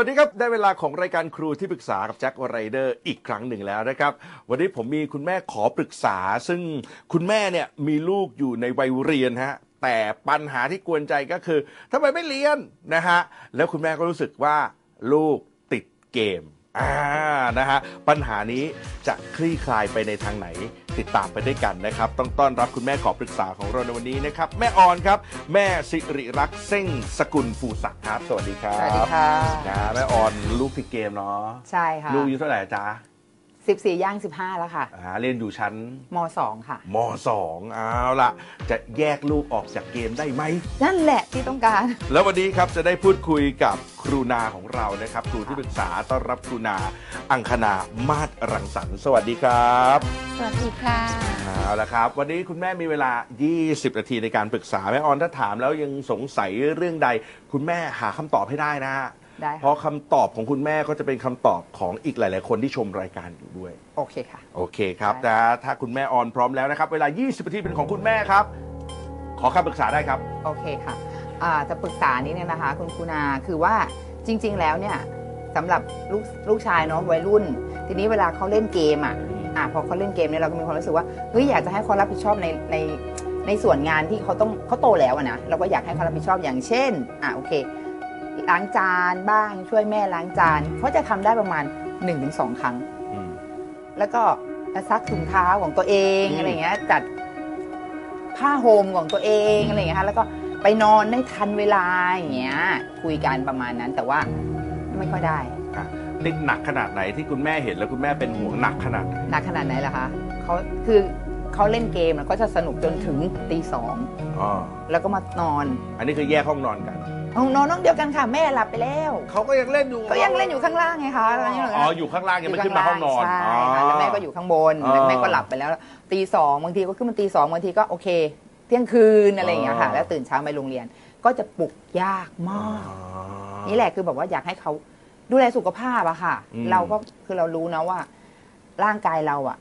สวัสดีครับได้เวลาของรายการครูที่ปรึกษากับแจ็คไรเดอร์อีกครั้งหนึ่งแล้วนะครับ วันนี้ผมมีคุณแม่ขอปรึกษา ซึ่งคุณแม่เนี่ยมีลูกอยู่ในวัยเรียนฮะแต่ปัญหาที่กวนใจก็คือทำไมไม่เรียนนะฮะแล้วคุณแม่ก็รู้สึกว่าลูกติดเกม อ่านะฮะปัญหานี้จะคลี่คลายไปในทางไหน ติดตามไปด้วยกันนะครับ ต้องต้อนรับคุณแม่ขอปรึกษาของเราในวันนี้นะครับ แม่ออนครับ แม่สิริรักษ์เส้งสกุลฟูศักดิ์ครับ สวัสดีครับสวัสดีค่ะ นะแม่ออนลูกติดเกมเนาะใช่ค่ะ ลูกอายุเท่าไหร่จ๊ะ 14 ย่าง 15 แล้วค่ะอ่าเรียนอยู่ชั้นม 2 ค่ะ มสองเอาล่ะ จะแยกลูกออกจากเกมได้ไหม นั่นแหละที่ต้องการ แล้ววันนี้ครับจะได้พูดคุยกับครูนาของเรานะครับ ครูที่ปรึกษาต้อนรับครูนา อังคณามาศรังสรรค์สวัสดีครับสวัสดีค่ะ เอาละครับ วันนี้คุณแม่มีเวลา 20 นาทีในการปรึกษาแม่ออนถ้าถามแล้วยังสงสัยเรื่องใด คุณแม่หาคำตอบให้ได้นะ ฮะได้เพค่ะราะคำตอบของคุณแม่ก็จะเป็นคำตอบของอีกหลาย ๆ คนที่ชมรายการอยู่ด้วย โอเคค่ะ โอเคครับได้ นะถ้าคุณแม่ออนพร้อมแล้วนะครับ เวลา 20นาทีเป็นของคุณแม่ครับ ขอคำปรึกษาได้ครับ โอเคค่ะอ่าจะปรึกษานี้เนี่ยนะคะ คุณครูนาคือว่าจริง ๆ แล้วเนี่ยสำหรับลูกลูกชายเนาะวัยรุ่น ทีนี้เวลาเขาเล่นเกมอะอะพอเขาเล่นเกมเนี่ยเราก็มีความรู้สึกว่าเฮ้ยอยากจะให้เขารับผิดชอบในในในส่วนงานที่เขาต้องเขาโตแล้วอะนะเราก็อยากให้เขารับผิดชอบอย่างเช่นอะโอเค ล้างจานบ้างช่วยแม่ล้างจานเขาจะทำได้ประมาณ1-2ครั้งอืมแล้วก็ซักถุงเท้าของตัวเองอืมอะไรอย่างเงี้ยจัดผ้าโฮมของตัวเองอะไรอย่างเงี้ยค่ะแล้วก็ไปนอนได้ทันเวลาอย่างเงี้ยคุยกันประมาณนั้นแต่ว่าไม่ค่อยได้อะนี่หนักขนาดไหนที่คุณแม่เห็นแล้วคุณแม่เป็นห่วงหนักขนาดไหนหนักขนาดไหนล่ะคะเขาคือเขาเล่นเกมแล้วก็จะสนุกจนถึงตีสองอ๋อแล้วก็มานอน อันนี้คือแยกห้องนอนกัน ห้องนอนห้องเดียวกันค่ะแม่หลับไปแล้วเขาก็ยังเล่นอยู่ก็ยังเล่นอยู่ข้างล่างไงคะอ๋ออยู่ข้างล่างยังไม่ขึ้นมาห้องนอนใช่ค่ะแล้วแม่ก็อยู่ข้างบนอ๋อแล้วแม่ก็หลับไปแล้วตีสองบางทีก็ขึ้นมาตีสองบางทีก็โอเค เที่ยงคืนอะไรอย่างเงี้ยค่ะอ๋อแล้วตื่นเช้าไปโรงเรียนก็จะปลุกยากมากอ๋อนี่แหละคือแบบว่าอยากให้เขาดูแลสุขภาพอะค่ะอืมเราก็คือเรารู้นะว่า ร่างกายเราอะ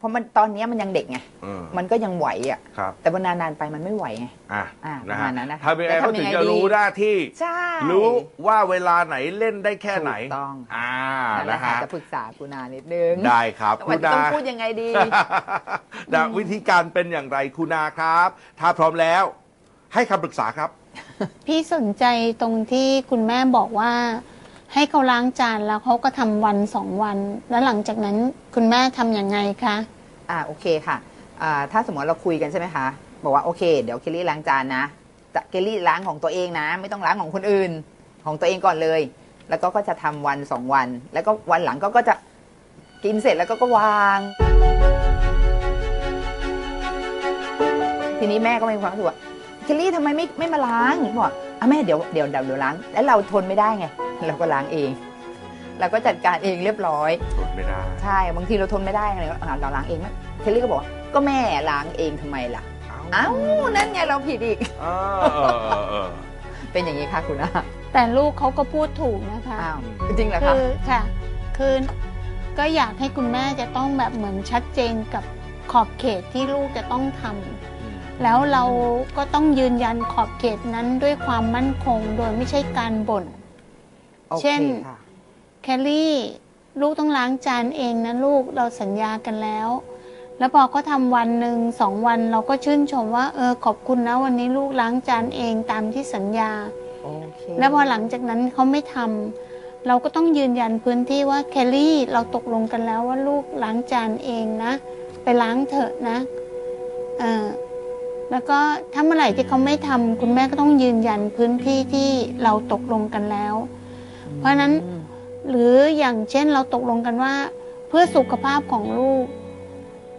เพราะมันตอนเนี้ยมันยังเด็กไงเออมันก็ยังไหวอะครับแต่วันนานๆไปมันไม่ไหวไง อะอะนะประฮะมาณนั้นนะคะทำยังไงแล้วเขาทำถึงยังไงจะดีรู้หน้าที่ ใช่ รู้ว่าเวลาไหนเล่นได้แค่ไหนถูกต้องค่ะอ่านั่นแหละนะค่ะฮะจะปรึกษาคุณนานิดนึงได้ครับว่าจะต้องพูดยังไงดี นะวิธีการเป็นอย่างไรคุณนาครับ ถ้าพร้อมแล้ว ให้คำปรึกษาครับ พี่สนใจตรงที่คุณแม่บอกว่า ให้เขาล้างจานแล้วเขาก็ทำวันสองวัน แล้วหลังจากนั้นคุณแม่ทำยังไงคะ อ่าโอเคค่ะอ่าถ้าสมมติเราคุยกันใช่ไหมคะ บอกว่าโอเค เดี๋ยวเคลลี่ล้างจานนะจะเคลลี่ล้างของตัวเองนะ ไม่ต้องล้างของคนอื่น ของตัวเองก่อนเลย แล้วก็ก็จะทำวันสองวัน แล้วก็วันหลังก็ก็จะกินเสร็จแล้วก็ก็วาง ทีนี้แม่ก็มีความรู้สึกว่าเคลลี่ทำไมไม่ไม่มาล้างบอกอะแม่เดี๋ยวเดี๋ยวเดี๋ยวเดี๋ยวล้าง แล้วเราทนไม่ได้ไง เราก็ล้างเอง เราก็จัดการเองเรียบร้อย ทนไม่ได้ ใช่บางทีเราทนไม่ได้ไงอะเราล้างเองไหมเคลลี่ก็บอกว่าก็แม่ล้างเองทำไมล่ะเอ้านั่นไงเราผิดอีก เออเออเออเออเป็นอย่างนี้ค่ะคุณอาแต่ลูกเขาก็พูดถูกนะคะอ้าวจริงเหรอคะคือค่ะคือก็อยากให้คุณแม่จะต้องแบบเหมือนชัดเจนกับขอบเขตที่ลูกจะต้องทำแล้วเราก็ต้องยืนยันขอบเขตนั้นด้วยความมั่นคงโดยไม่ใช่การบ่นโอค เช่นค่ะแคลรี่ลูกต้องล้างจานเองนะลูกเราสัญญากันแล้ว แล้วพอเขาทำวันหนึ่งสองวันเราก็ชื่นชมว่า เออขอบคุณนะวันนี้ลูกล้างจานเองตามที่สัญญาโอเคแล้วพอหลังจากนั้นเขาไม่ทำเราก็ต้องยืนยันพื้นที่ว่าแคลรี่เราตกลงกันแล้วว่าลูกล้างจานเองนะ ไปล้างเถอะนะเออแล้วก็ถ้าเมื่อไหร่ที่เขาไม่ทำคุณแม่ก็ต้องยืนยันพื้นที่ที่เราตกลงกันแล้ว เพราะฉะนั้นอืมหรืออย่างเช่นเราตกลงกันว่า เพื่อสุขภาพของลูก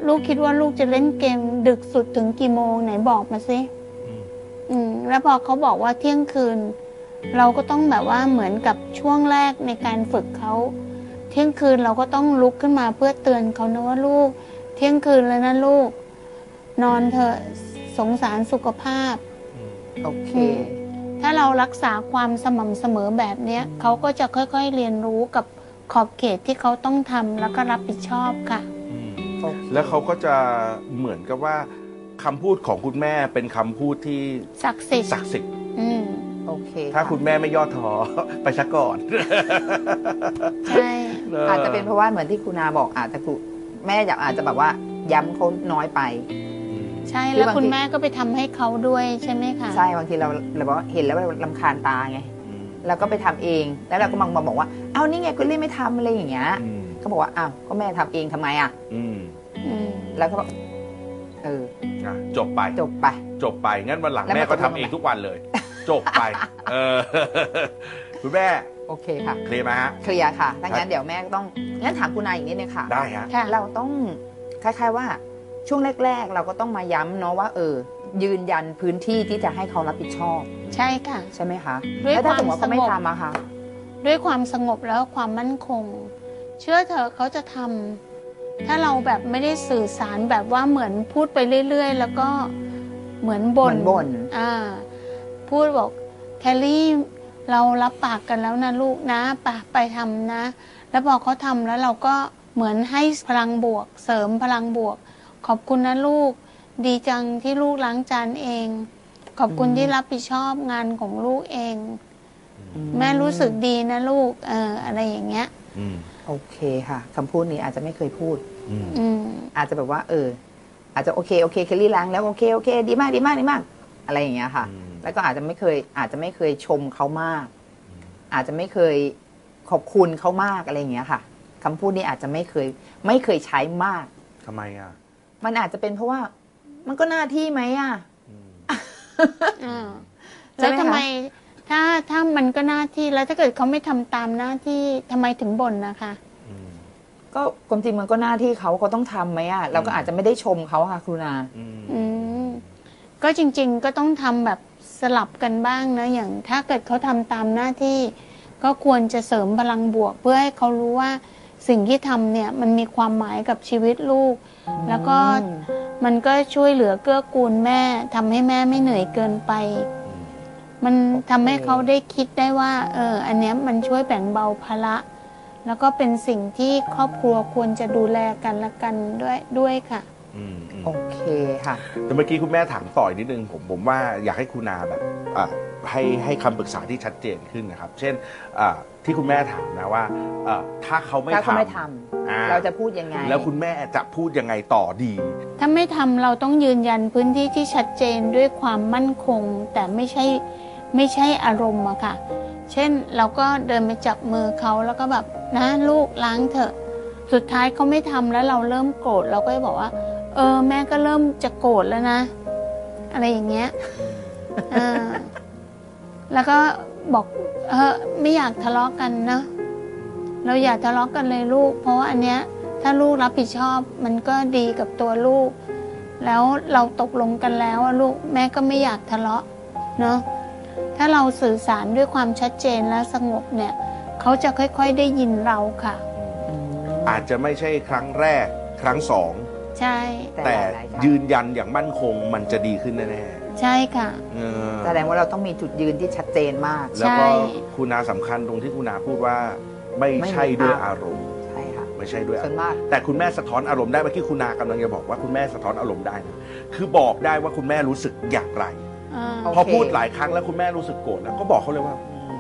ลูกคิดว่าลูกจะเล่นเกม ดึกสุดถึงกี่โมงไหนบอกมาสิอืมอืมแล้วพอเขาบอกว่าเที่ยงคืน เราก็ต้องแบบว่าเหมือนกับช่วงแรกในการฝึกเขาเที่ยงคืนเราก็ต้องลุกขึ้นมาเพื่อเตือนเขานะว่าลูก เที่ยงคืนแล้วนะลูก นอนเถอะสงสารสุขภาพ โอเคอืม ถ้าเรารักษาความสม่ำเสมอแบบเนี้ยเขาก็จะค่อยๆเรียนรู้กับขอบเขตที่เขาต้องทำแล้วก็รับผิดชอบค่ะอืมโอเคแล้วเขาก็จะเหมือนกับว่าคำพูดของคุณแม่เป็นคำพูดที่ศักดิ์สิทธิ์ศักดิ์สิทธิ์อืมโอโอเค ถ้าะคุณแม่ไม่ย่อท้อไปซะก่อน ใช่อาจจะเป็นเพราะว่าเหมือนที่คุณนาบอกอาจจะคุณแม่อยากอาจจะแบบว่าย้ำเขาน้อยไป ใช่หรืแล้วอบางทีคุณแม่ก็ไปทำให้เขาด้วยใช่ไหมคะใช่บางทีเราเราบอกว่าเห็นแล้วเราลำคาญตาไงเราก็ไปทำเอง แล้วเราก็มังมาบอกว่าเอานี่ไงคุณลี่ไม่ทำอะไรอย่างเงี้ยอืมก็บอกว่าอ้าวก็แม่ทำเองทำไมอะอืมอืมแล้วก็บอกเอออะจบไปจบไป จบไปงั้นวันหลังแล้วแม่มันก็ตกลทำงเองไหมทุกวันเลย จบไปเออคุณแม่โอเคค่ะเคลียร์ไหมฮะเคลียร์ค่ะถ้างั้นเดี๋ยวแม่ก็ต้องงั้นถามคุณนายอีกนิดนึงค่ะได้ฮะค่ะเราต้องคล้ายๆว่า ช่วงแรก ๆ เราก็ต้องมาย้ำเนาะว่าเออ ยืนยันพื้นที่ที่จะให้เขารับผิดชอบ ใช่ค่ะ ใช่ไหมคะด้วยแล้วถ้าสมมควาติมว่าเขาไม่สงบ ทำอะคะด้วยความสงบแล้วความมั่นคง เชื่อเถอะเขาจะทำถ้าเราแบบไม่ได้สื่อสารแบบว่าเหมือนพูดไปเรื่อย ๆ แล้วก็เหมือนเหบ่มืนอนบ่น อ่า พูดบอกแคลรี่เรารับปากกันแล้วนะลูกนะไปไปทำนะ แล้วพอเขาทำแล้วเราก็เหมือนให้พลังบวก เสริมพลังบวก ขอบคุณนะลูก ดีจังที่ลูกล้างจานเอง ขอบคุณที่รับผิดชอบงานของลูกเอง แม่รู้สึกดีนะลูก เออ อะไรอย่างเงี้ยอืมโอเคค่ะคำพูดนี้อาจจะไม่เคยพูดอืมอืมอาจจะแบบว่า เออ อาจจะโอเคโอเคเคลลี่ล้างแล้วโอเคโอเค ดีมากดีมากดีมาก อะไรอย่างเงี้ยค่ะอืมแล้วก็อาจจะไม่เคย อาจจะไม่เคยชมเขามาก อาจจะไม่เคยขอบคุณเขามากอะไรอย่างเงี้ยค่ะคำพูดนี้อาจจะไม่เคย ไม่เคยใช้มากทำไมอะ มันอาจจะเป็นเพราะว่า มันก็หน้าที่ไหมอะอืมอ่าใช่แล้วไหมคะทำไม ถ้าถ้ามันก็หน้าที่แล้วถ้าเกิดเขาไม่ทำตามหน้าที่ทำไมถึงบ่นนะคะอืมก็ความจริงมันก็หน้าที่เขาเขาต้องทำไหมอะเราก็อาจจะไม่ได้ชมเขาค่ะครูนาอืมอืมก็จริง ๆ ก็ต้องทำแบบสลับกันบ้างนะอย่าง ถ้าเกิดเขาทำตามหน้าที่ ก็ควรจะเสริมพลังบวกเพื่อให้เขารู้ว่า สิ่งที่ทำเนี่ยมันมีความหมายกับชีวิตลูก แล้วก็มันก็ช่วยเหลือเกื้อกูลแม่ทำให้แม่ไม่เหนื่อยเกินไป มันทำให้เขาได้คิดได้ว่าเอออันเนี้ยมันช่วยแบ่งเบาภาระแล้วก็เป็นสิ่งที่ครอบครัวควรจะดูแลกันและกันด้วยด้วยค่ะ อืมอืม โอเคค่ะ แต่เมื่อกี้คุณแม่ถามต่อยนิดนึงผมผมว่าอยากให้คุณนาแบบอะให้ให้คำปรึกษาที่ชัดเจนขึ้นนะครับ เช่นอะที่คุณแม่ถามนะว่าอะถ้าเขาไม่ถ้าเขาไม่ทอ่ำเราจะพูดยังไง แล้วคุณแม่จะพูดยังไงต่อดี ถ้าไม่ทำเราต้องยืนยันพื้นที่ที่ชัดเจนด้วยความมั่นคง แต่ไม่ใช่ไม่ใช่อารมณ์อะค่ะ เช่นเราก็เดินไปจับมือเขาแล้วก็แบบนะลูกล้างเถอะ สุดท้ายเขาไม่ทำแล้วเราเริ่มโกรธเราก็จะบอกว่า เออ แม่ก็เริ่มจะโกรธแล้วนะ อะไรอย่างเงี้ยแล้วก็บอกเออไม่อยากทะเลาะกันนะ เราอย่าทะเลาะกันเลยลูก เพราะว่าอันเนี้ย ถ้าลูกรับผิดชอบ มันก็ดีกับตัวลูก แล้วเราตกลงกันแล้วลูกแม่ก็ไม่อยากทะเลาะเนาะถ้าเราสื่อสารด้วยความชัดเจนและสงบเนี่ย เขาจะค่อยๆได้ยินเราค่ะ อาจจะไม่ใช่ครั้งแรกครั้งสอง ใช่แต่แต่หลายๆครั้งยืนยันอย่างมั่นคงมันจะดีขึ้นแน่ใช่ค่ะ ๆเออแสดงว่าเราต้องมีจุดยืนที่ชัดเจนมาก แล้วก็ใช่ คุณนาสำคัญตรงที่คุณนาพูดว่า ไม่ไม่ใช่มีด้วยอารมณ์ อารมณ์ ใช่ค่ะไม่ใช่ด้วยอาส่รวนมณ์มากแต่คุณแม่สะท้อนอารมณ์ได้เมื่อกี้คุณนากำลังจะบอกว่าคุณแม่สะท้อนอารมณ์ได้นะคือบอกได้ว่าคุณแม่รู้สึกอย่างไร อ่าโอเคพอพูดหลายครั้งแล้วคุณแม่รู้สึกโกรธแล้วก็บอกเขาเลยว่าอืม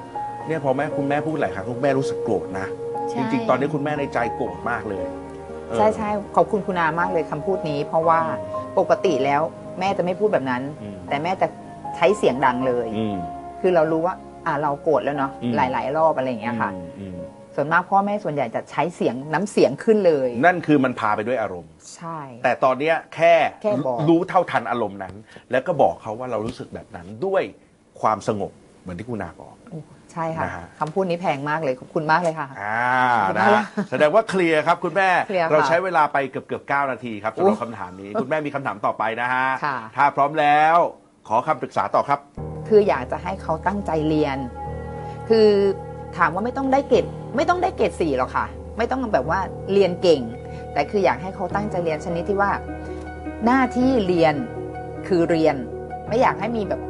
เนี่ยพอแม่คุณแม่พูดหลายครั้งคุณแม่รู้สึกโกรธนะใช่จริงๆ ตอนนี้คุณแม่ในใจโกรธมากเลยเออ ใช่ใช่ขอบคุณคุณนามากเลยคำพูดนี้ เพราะว่าปกติแล้วแม่จะไม่พูดแบบนั้น อืม แต่แม่จะใช้เสียงดังเลย อืม คือเรารู้ว่าอ่าเราโกรธแล้วเนาะอืม หลาย ๆ รอบอะไรอย่างเงี้ยค่ะอืมอืมส่วนมากพ่อแม่ส่วนใหญ่จะใช้เสียงน้ำเสียงขึ้นเลย นั่นคือมันพาไปด้วยอารมณ์ ใช่ แต่ตอนเนี้ยแค่แค่บอก รู้เท่าทันอารมณ์นั้น แล้วก็บอกเขาว่าเรารู้สึกแบบนั้นด้วยความสงบเหมือนที่คุณนาบอก ใช่ค่ะนะฮะ คำพูดนี้แพงมากเลย ขอบคุณมากเลยค่ะ อ่าขอบคุณนะมากฮะแสดงว่าเคลียร์ครับคุณแม่ เคลียร์ค่ะเราใช้เวลาไปเกือบเกือบเก้านาทีครับสำหรับโอ้คำถามนี้ คุณแม่มีคำถามต่อไปนะฮะ ค่ะ ถ้าพร้อมแล้ว ขอคำปรึกษาต่อครับ คืออยากจะให้เขาตั้งใจเรียน คือถามว่าไม่ต้องได้เกรดไม่ต้องได้เกรดสี่หรอกค่ะ ไม่ต้องแบบว่าเรียนเก่ง แต่คืออยากให้เขาตั้งใจเรียนชนิดที่ว่า หน้าที่เรียนคือเรียน ไม่อยากให้มีแบบ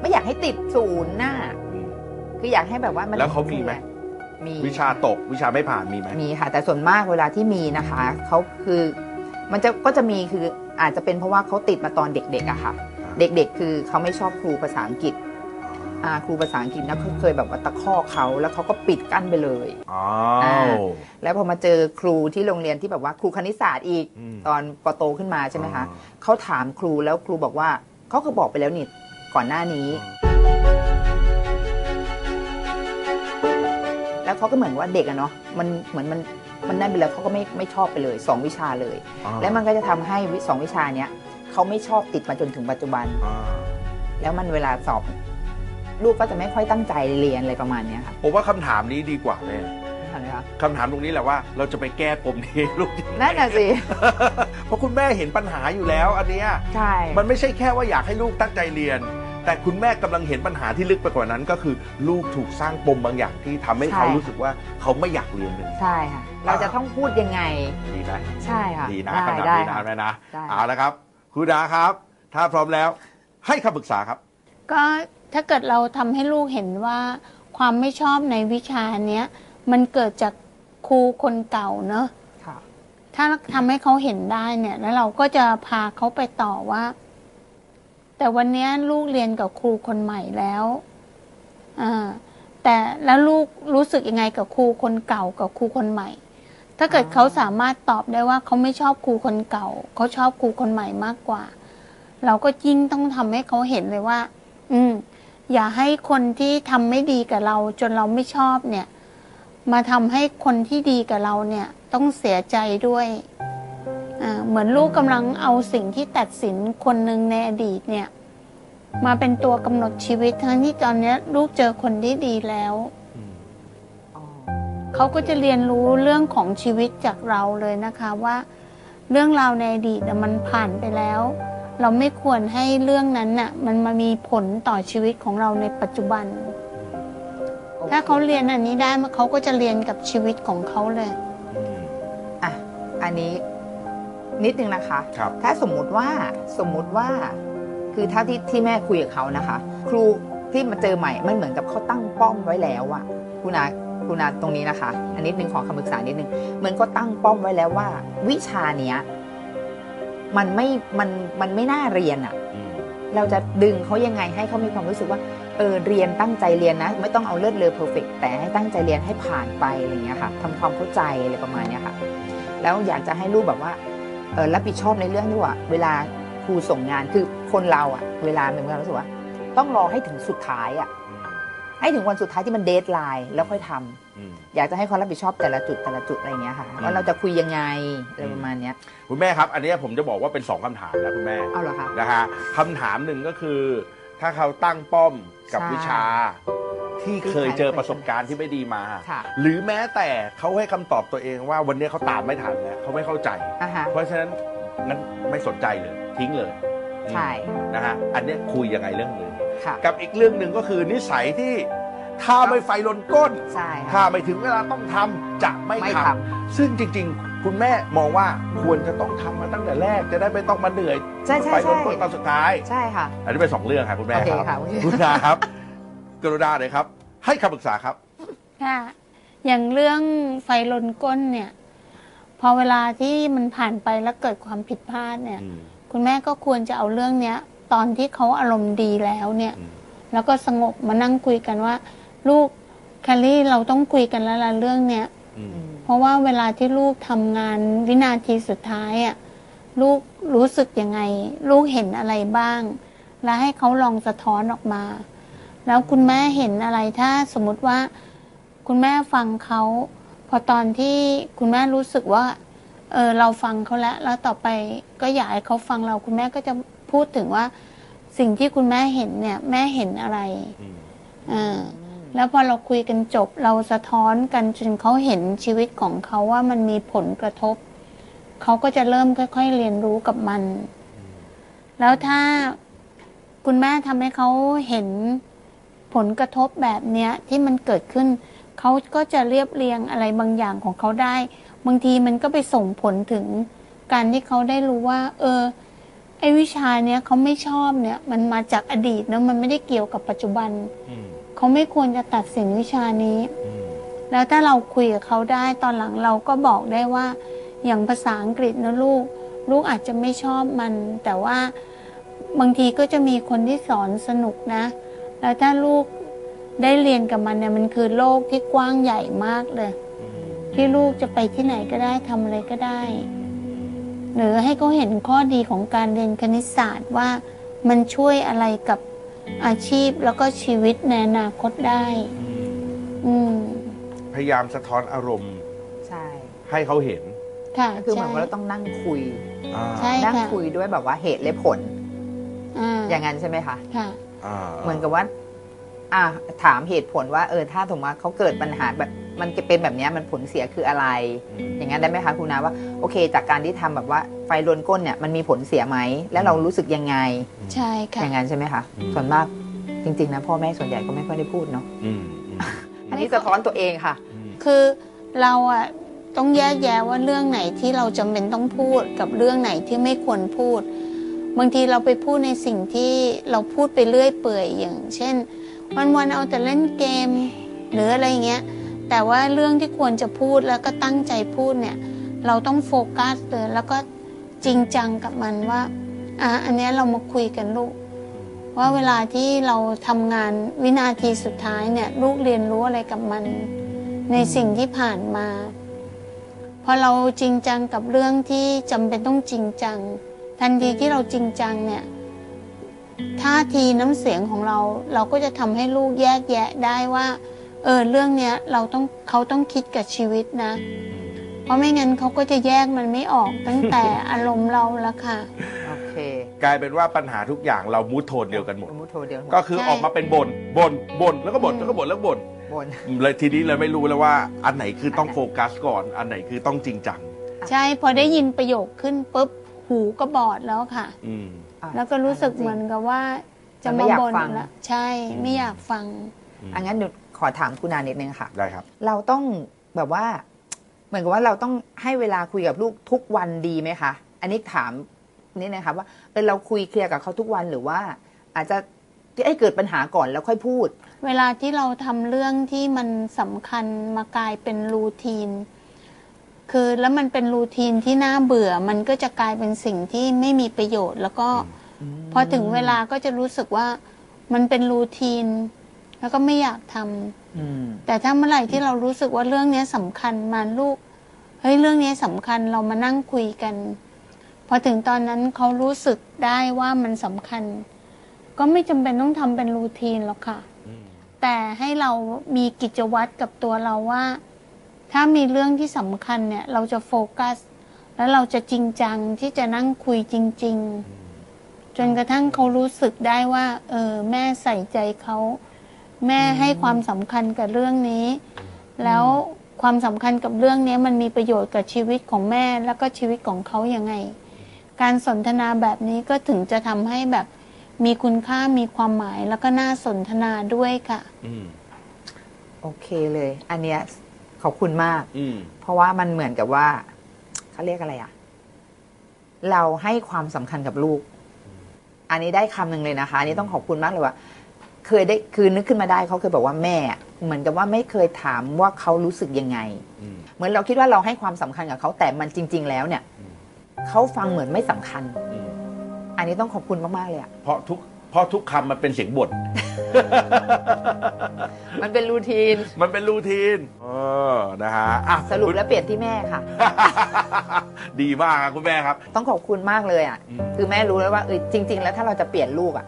ไม่อยากให้ติดศูนย์หน้า คืออยากให้แบบว่ามันแล้วเขามีไหม มีวิชาตกวิชาไม่ผ่านมีไหม มีค่ะ แต่ส่วนมากเวลาที่มีนะคะเขาคือมันจะก็จะมีคืออาจจะเป็นเพราะว่าเขาติดมาตอนเด็กๆอะค่ะเด็กๆ คือเขาไม่ชอบครูภาษาอังกฤษอ่าครูภาษาอังกฤษนะเขาเคยแบบว่าตะคอกเขาแล้วเขาก็ปิดกั้นไปเลย อ้าอ่าว แล้วพอมาเจอครูที่โรงเรียนที่แบบว่าครูคณิตศาสตร์อีกอืมตอนปโตขึ้นมาใช่ไหมคะอ่า เขาถามครูแล้วครูบอกว่าเขาก็บอกไปแล้วนี่ก่อนหน้านี้ แล้วเขาก็เหมือนว่าเด็กอะเนาะมันเหมือนมันมันนั่นไปแล้วเขาก็ไม่ไม่ชอบไปเลยสองวิชาเลยอ่าแล้วมันก็จะทำให้วิสองวิชาเนี้ยเขาไม่ชอบติดมาจนถึงปัจจุบันอ่าแล้วมันเวลาสอบลูกก็จะไม่ค่อยตั้งใจเรียนอะไรประมาณเนี้ยค่ะผมว่าคำถามนี้ดีกว่าแม่เห็นไหมคะคำถามตรงนี้แหละว่าเราจะไปแก้ปมนี้ให้ลูกยังไงนั่นน่ะสิเพราะคุณแม่เห็นปัญหาอยู่แล้ว อันเนี้ยใช่มันไม่ใช่แค่ว่าอยากให้ลูกตั้งใจเรียน แต่คุณแม่กำลังเห็นปัญหาที่ลึกไปกว่านั้น ก็คือลูกถูกสร้างปมบางอย่างที่ทำให้เขารู้สึกว่าเขาไม่อยากเรียนเลย ใช่ค่ะ เราจะต้องพูดยังไง ดีไหมใช่ค่ะดีนะได้คำถามได้ดีนะค่ะ แม่นะได้ เอาละครับครูดาครับ ถ้าพร้อมแล้วให้คำปรึกษาครับ ก็ถ้าเกิดเราทำให้ลูกเห็นว่าความไม่ชอบในวิชาเนี้ยมันเกิดจากครูคนเก่าเนอะค่ะ ถ้าทำให้เขาเห็นได้เนี่ย แล้วเราก็จะพาเขาไปต่อว่า แต่วันนี้ลูกเรียนกับครูคนใหม่แล้วอ่าแต่แล้วลูกรู้สึกยังไงกับครูคนเก่ากับครูคนใหม่ ถ้าเกิดเขาสามารถตอบได้ว่าเขาไม่ชอบครูคนเก่า เขาชอบครูคนใหม่มากกว่า เราก็ยิ่งต้องทำให้เขาเห็นเลยว่า อืม อย่าให้คนที่ทำไม่ดีกับเรา จนเราไม่ชอบเนี่ย มาทำให้คนที่ดีกับเราเนี่ย ต้องเสียใจด้วย เหมือนลูกกำลังเอาสิ่งที่ตัดสินคนหนึ่งในอดีตเนี่ย มาเป็นตัวกำหนดชีวิต ทั้งที่ตอนเนี้ยลูกเจอคนที่ดีแล้วอ๋อเขาก็จะเรียนรู้เรื่องของชีวิตจากเราเลยนะคะว่า เรื่องราวในอดีตน่ะมันผ่านไปแล้ว เราไม่ควรให้เรื่องนั้นน่ะ มันมามีผลต่อชีวิตของเราในปัจจุบันโอคถ้าเขาเรียนอันนี้ได้เขาก็จะเรียนกับชีวิตของเขาเลย อะ อันนี้ นิดนึงนะคะ ครับ ถ้าสมมุติว่าสมมุติว่า คือถ้าที่ที่แม่คุยกับเขานะคะ ครูที่มาเจอใหม่มันเหมือนกับเขาตั้งป้อมไว้แล้วอะคุณอาคุณอาตรงนี้นะคะ อันนิดนึงขอคำปรึกษานิดนึงเหมือนก็ตั้งป้อมไว้แล้วว่า วิชาเนี้ยมันไม่มันมันไม่น่าเรียนอะเราจะดึงเขายังไงให้เขามีความรู้สึกว่าเออเรียนตั้งใจเรียนนะ ไม่ต้องเอาเลือดเลอเพอร์เฟกแต่ให้ตั้งใจเรียนให้ผ่านไปอะไรอย่างเงี้ยค่ะทำความเข้าใจอะไรประมาณเนี้ยค่ะ แล้วอยากจะให้ลูกแบบว่าเออ รับผิดชอบในเรื่องที่ว่า เวลาครูส่งงานคือคนเราอะเวลามีความรู้สึกว่า ต้องรอให้ถึงสุดท้ายอะให้ถึงวันสุดท้ายที่มัน deadline แล้วค่อยทำอยากจะให้เขารับผิดชอบแต่ละจุดแต่ละจุดอะไรอย่างเงี้ยค่ะว่าเราจะคุยยังไงอะไรประมาณเนี้ยคุณแม่ครับ อันเนี้ยผมจะบอกว่าเป็นสองคำถามนะคุณแม่อ๋อเหรอคะนะฮะคำถามหนึ่งก็คือ ถ้าเขาตั้งป้อมกับใช่วิชา ที่เคยเจอประสบการณ์ที่ไม่ดีมา ค่ะหรือแม้แต่เขาให้คำตอบตัวเองว่าวันนี้เขาตามไม่ทันแล้วเขาไม่เข้าใจ อะฮะ เพราะฉะนั้นงั้นไม่สนใจเลย ทิ้งเลยใช่ นะฮะอันเนี้ยคุยยังไงเรื่องหนึ่งค่ะ กับอีกเรื่องหนึ่งก็คือนิสัยที่ถ้าไม่ไฟลนก้น ใช่ถ้าค่ะ ไม่ถึงเวลาต้องทำจะไม่ไม่ททำ ซึ่งจริง ๆ คุณแม่มองว่าควรจะต้องทำมาตั้งแต่แรกจะได้ไม่ต้องมาเหนื่อยใช่ใช่ไฟลใช่นก้นตอนสุดท้าย ใช่ค่ะ อันนี้เป็นสองเรื่องครับคุณแม่โอเคครับค่ะโอเค คุณนาครับ กรุณาเลยครับ ให้คำปรึกษาครับ ค่ะ อย่างเรื่องไฟลนก้นเนี่ย พอเวลาที่มันผ่านไปแล้วเกิดความผิดพลาดเนี่ย คุณแม่ก็ควรจะเอาเรื่องเนี้ย ตอนที่เขาอารมณ์ดีแล้วเนี่ยอืมแล้วก็สงบมานั่งคุยกันว่า ลูกแคลรี่เราต้องคุยกันแล้วล่ะเรื่องเนี้ยเพราะว่าเวลาที่ลูกทำงานวินาทีสุดท้ายอะลูกรู้สึกยังไง ลูกเห็นอะไรบ้าง แล้วให้เขาลองสะท้อนออกมา แล้วคุณแม่เห็นอะไรถ้าสมมุติว่า คุณแม่ฟังเขาพอตอนที่คุณแม่รู้สึกว่า เออเราฟังเขาแล้ว แล้วต่อไปก็อยากให้เขาฟังเรา คุณแม่ก็จะพูดถึงว่า สิ่งที่คุณแม่เห็นเนี่ย แม่เห็นอะไรอ่าแล้วพอเราคุยกันจบเราสะท้อนกันจนเขาเห็นชีวิตของเขาว่ามันมีผลกระทบ เขาก็จะเริ่มค่อย ๆ เรียนรู้กับมัน แล้วถ้าคุณแม่ทำให้เขาเห็น ผลกระทบแบบเนี้ยที่มันเกิดขึ้น เขาก็จะเรียบเรียงอะไรบางอย่างของเขาได้ บางทีมันก็ไปส่งผลถึง การที่เขาได้รู้ว่า เออไอวิชาเนี้ยเขาไม่ชอบเนี่ย มันมาจากอดีตนะมันไม่ได้เกี่ยวกับปัจจุบันเขาไม่ควรจะตัดสินวิชานี้ แล้วถ้าเราคุยกับเขาได้ตอนหลังเราก็บอกได้ว่า อย่างภาษาอังกฤษนะลูก ลูกอาจจะไม่ชอบมัน แต่ว่าบางทีก็จะมีคนที่สอนสนุกนะ แล้วถ้าลูกได้เรียนกับมันเนี่ยมันคือโลกที่กว้างใหญ่มากเลย ที่ลูกจะไปที่ไหนก็ได้ทำอะไรก็ได้ หรือให้เขาเห็นข้อดีของการเรียนคณิตศาสตร์ว่ามันช่วยอะไรกับอาชีพแล้วก็ชีวิตในอนาคตได้ อืม พยายามสะท้อนอารมณ์ใช่ให้เขาเห็นค่ะก็คือเหมือนใช่ว่าเราต้องนั่งคุย อ่า ใช่นั่งค่ะคุยด้วยแบบว่าเหตุและผล อ่าอย่างนั้นใช่ไหมคะ ค่ะอ่า เหมือนกับว่า อะถามเหตุผลว่าเออถ้าสมมติว่าเขาเกิดปัญหาแบบมันจะเป็นแบบเนี้ยมันผลเสียคืออะไร อย่างนั้นได้ไหมคะคุณนาว่าโอเค จากการที่ทำแบบว่าไฟลนก้นเนี่ยมันมีผลเสียไหมแล้วเรารู้สึกยังไง ใช่ค่ะอย่างนั้นใช่ไหมคะส่วนมากจริงๆนะพ่อแม่ส่วนใหญ่ก็ไม่ค่อยได้พูดเนาะอืมอืมอันนี้สะท้อนตัวเองค่ะอืมคือเราอะต้องแยกแยะว่าเรื่องไหนที่เราจำเป็นต้องพูดกับเรื่องไหนที่ไม่ควรพูด บางทีเราไปพูดในสิ่งที่เราพูดไปเรื่อยเปื่อยอย่าง เช่น วันๆเอาแต่เล่นเกม หรืออะไรเงี้ยแต่ว่าเรื่องที่ควรจะพูดแล้วก็ตั้งใจพูดเนี่ย เราต้องโฟกัสเลยแล้วก็จริงจังกับมันว่าอะอันนี้เรามาคุยกันลูก ว่าเวลาที่เราทำงานวินาทีสุดท้ายเนี่ย ลูกเรียนรู้อะไรกับมัน ในสิ่งที่ผ่านมาพอเราจริงจังกับเรื่องที่จำเป็นต้องจริงจัง ทันทีที่เราจริงจังเนี่ยท่าทีน้ำเสียงของเรา เราก็จะทำให้ลูกแยกแยะได้ว่า เออเรื่องเนี้ยเราต้องเขาต้องคิดกับชีวิตนะ เพราะไม่งั้นเขาก็จะแยกมันไม่ออกตั้งแต่อารมณ์เราแล้วค่ะ โอเคกลายเป็นว่าปัญหาทุกอย่างเรามูดโทนเดียวกันหมดมุโทเดียวก็คือใช่ ออกมาเป็นบ่นบ่นบ่นแล้วก็บ่นอืมแล้วก็บ่นแล้วก็บ่นบน เลยทีนี้เลยไม่รู้แล้วว่า อันไหนคือต้องโฟกัสก่อน อันไหนคือต้องจริงจัง ใช่พอได้ยินประโยคขึ้นปุ๊บ หูก็บอดแล้วค่ะ อืมแล้วก็รู้สึกเหมือนกับว่า จะมันไม่มาอยากบ่นฟังละใช่ไม่อยากฟัง อันงั้นเดี๋ยวขอถามคุณนานิดนึงค่ะ ได้ครับ เราต้องแบบว่า เหมือนกับว่าเราต้องให้เวลาคุยกับลูกทุกวันดีไหมคะ อันนี้ถามนี่นะคะว่าเออเราคุยเคลียร์กับเขาทุกวันหรือว่า อาจจะที่ไอ้เกิดปัญหาก่อนแล้วค่อยพูด เวลาที่เราทำเรื่องที่มันสำคัญมากลายเป็นรูทีน คือแล้วมันเป็นรูทีนที่น่าเบื่อ มันก็จะกลายเป็นสิ่งที่ไม่มีประโยชน์ แล้วก็พอถึงเวลาก็จะรู้สึกว่ามันเป็นรูทีน แล้วก็ไม่อยากทำอืมแต่ถ้าเมื่อไหร่ที่เรารู้สึกว่าเรื่องนี้สำคัญมาลูกเฮ้ยเรื่องนี้สำคัญเรามานั่งคุยกันพอถึงตอนนั้นเขารู้สึกได้ว่ามันสำคัญ ก็ไม่จำเป็นต้องทำเป็นรูทีนหรอกค่ะ แต่ให้เรามีกิจวัตรกับตัวเราว่า ถ้ามีเรื่องที่สำคัญเนี่ย เราจะโฟกัส แล้วเราจะจริงจังที่จะนั่งคุยจริง ๆ จนกระทั่งเขารู้สึกได้ว่า เออ แม่ใส่ใจเขา แม่ให้ความสำคัญกับเรื่องนี้ แล้วความสำคัญกับเรื่องนี้มันมีประโยชน์กับชีวิตของแม่แล้วก็ชีวิตของเขายังไง การสนทนาแบบนี้ก็ถึงจะทำให้แบบมีคุณค่ามีความหมายแล้วก็น่าสนทนาด้วยค่ะ อืม โอเคเลย อันเนี้ย ขอบคุณมาก อืม เพราะว่ามันเหมือนกับว่าเขาเรียกอะไรอะเราให้ความสำคัญกับลูก อันนี้ได้คำหนึ่งเลยนะคะ อันนี้ต้องขอบคุณมากเลยว่า เคยได้คือนึกขึ้นมาได้เขาเคยบอกว่าแม่อะเหมือนกับว่าไม่เคยถามว่าเขารู้สึกยังไง อืม เหมือนเราคิดว่าเราให้ความสำคัญกับเขาแต่มันจริง ๆ แล้วเนี่ยอืม เขาฟังเหมือนไม่สำคัญ อืมอันนี้ต้องขอบคุณมากๆเลยอะเพราะทุก เพราะทุกคำมันเป็นเสียงบ่น มันเป็นรูทีน มันเป็นรูทีน เออ นะฮะอะสรุปแล้วเปลี่ยนที่แม่ค่ะ ดีมากครับคุณแม่ครับ ต้องขอบคุณมากเลยอะอืม คือแม่รู้แล้วว่าเออจริง ๆ แล้วถ้าเราจะเปลี่ยนลูกอะ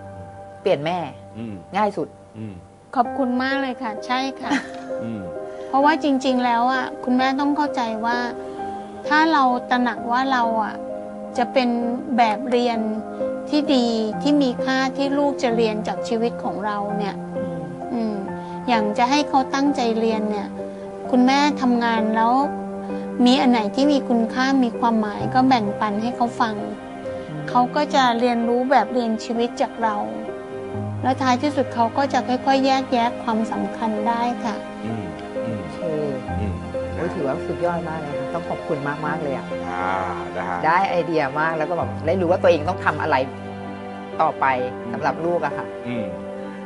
เปลี่ยนแม่อืมง่ายสุด อืมขอบคุณมากเลยค่ะ ใช่ค่ะ อืมเพราะว่าจริง ๆ แล้วอะคุณแม่ต้องเข้าใจว่า ถ้าเราตระหนักว่าเราอะจะเป็นแบบเรียน ที่ดีที่มีค่าที่ลูกจะเรียนจากชีวิตของเราเนี่ยอืมอย่างจะให้เขาตั้งใจเรียนเนี่ย คุณแม่ทำงานแล้ว มีอันไหนที่มีคุณค่ามีความหมายก็แบ่งปันให้เขาฟัง เขาก็จะเรียนรู้แบบเรียนชีวิตจากเรา แล้วท้ายที่สุดเขาก็จะค่อยๆ แยกแยะความสำคัญได้ค่ะ อืมอืม ถือว่าสุดยอดมากเลยค่ะต้องขอบคุณมากมากๆเลยอะอ่านะฮะได้ไอเดียมากแล้วก็แบบได้รู้ว่าตัวเองต้องทำอะไรต่อไปสำหรับลูกอะค่ะ อืม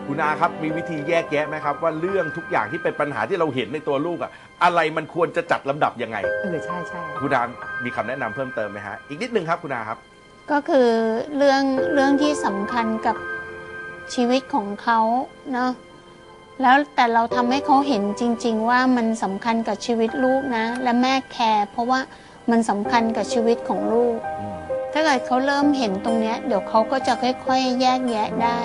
คุณอาครับมีวิธีแยกแยะไหมครับ ว่าเรื่องทุกอย่างที่เป็นปัญหาที่เราเห็นในตัวลูกอะอะไรมันควรจะจัดลำดับยังไง เออใช่ใช่คุณอามีคำแนะนำเพิ่มเติมไหมฮะ อีกนิดนึงครับคุณอาครับ ก็คือเรื่องเรื่องที่สำคัญกับชีวิตของเขาเนาะ แล้วแต่เราทำให้เขาเห็นจริง ๆ ว่ามันสำคัญกับชีวิตลูกนะ และแม่แคร์เพราะว่ามันสำคัญกับชีวิตของลูกอืมถ้าเกิดเขาเริ่มเห็นตรงเนี้ยเดี๋ยวเขาก็จะค่อยๆ แยกแยะได้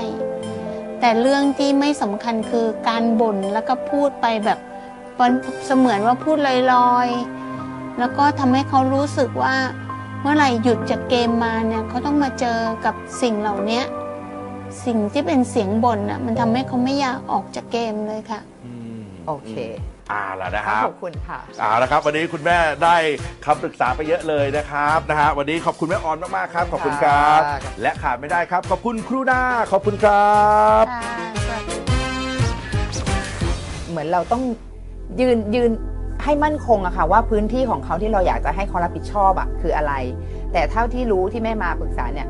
แต่เรื่องที่ไม่สำคัญคือการบ่นแล้วก็พูดไปแบบเสมือนว่าพูดลอยๆ แล้วก็ทำให้เขารู้สึกว่าเมื่อไหร่หยุดจากเกมมาเนี่ยเขาต้องมาเจอกับสิ่งเหล่านี้ สิ่งที่เป็นเสียงบ่นอะมันทำให้เขาไม่อยากออกจากเกมเลยค่ะ อืมโอเคเอ่าล่ะนะครับขอบคุณค่ะ เอาละครับ วันนี้คุณแม่ได้คำปรึกษาไปเยอะเลยนะครับนะฮะวันนี้ขอบคุณแม่ออนมากๆครับขอบคุณครับ ค่ะ และขาดไม่ได้ครับ ขอบคุณครูนาขอบคุณครับเหมือนเราต้องยืนยืนให้มั่นคงอะค่ะ ว่าพื้นที่ของเขาที่เราอยากจะให้เขารับผิดชอบอะคืออะไร แต่เท่าที่รู้ที่แม่มาปรึกษาเนี่ย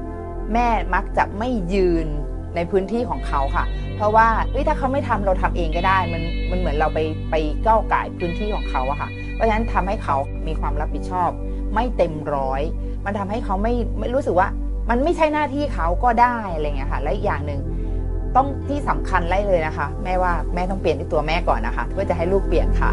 แม่มักจะไม่ยืน ในพื้นที่ของเขาค่ะ เพราะว่าถ้าเขาไม่ทำเราทำเองก็ได้ มันมันเหมือนเราไปไปก้าวไก่พื้นที่ของเขาอะค่ะ เพราะฉะนั้นทำให้เขามีความรับผิดชอบ ไม่เต็มร้อย มันทำให้เขาไม่ไม่รู้สึกว่า มันไม่ใช่หน้าที่เขาก็ได้อะไรเงี้ยค่ะ และอีกอย่างหนึ่งต้องที่สำคัญไล่เลยนะคะ แม่ว่าแม่ต้องเปลี่ยนที่ตัวแม่ก่อนนะคะเพื่อจะให้ลูกเปลี่ยนค่ะ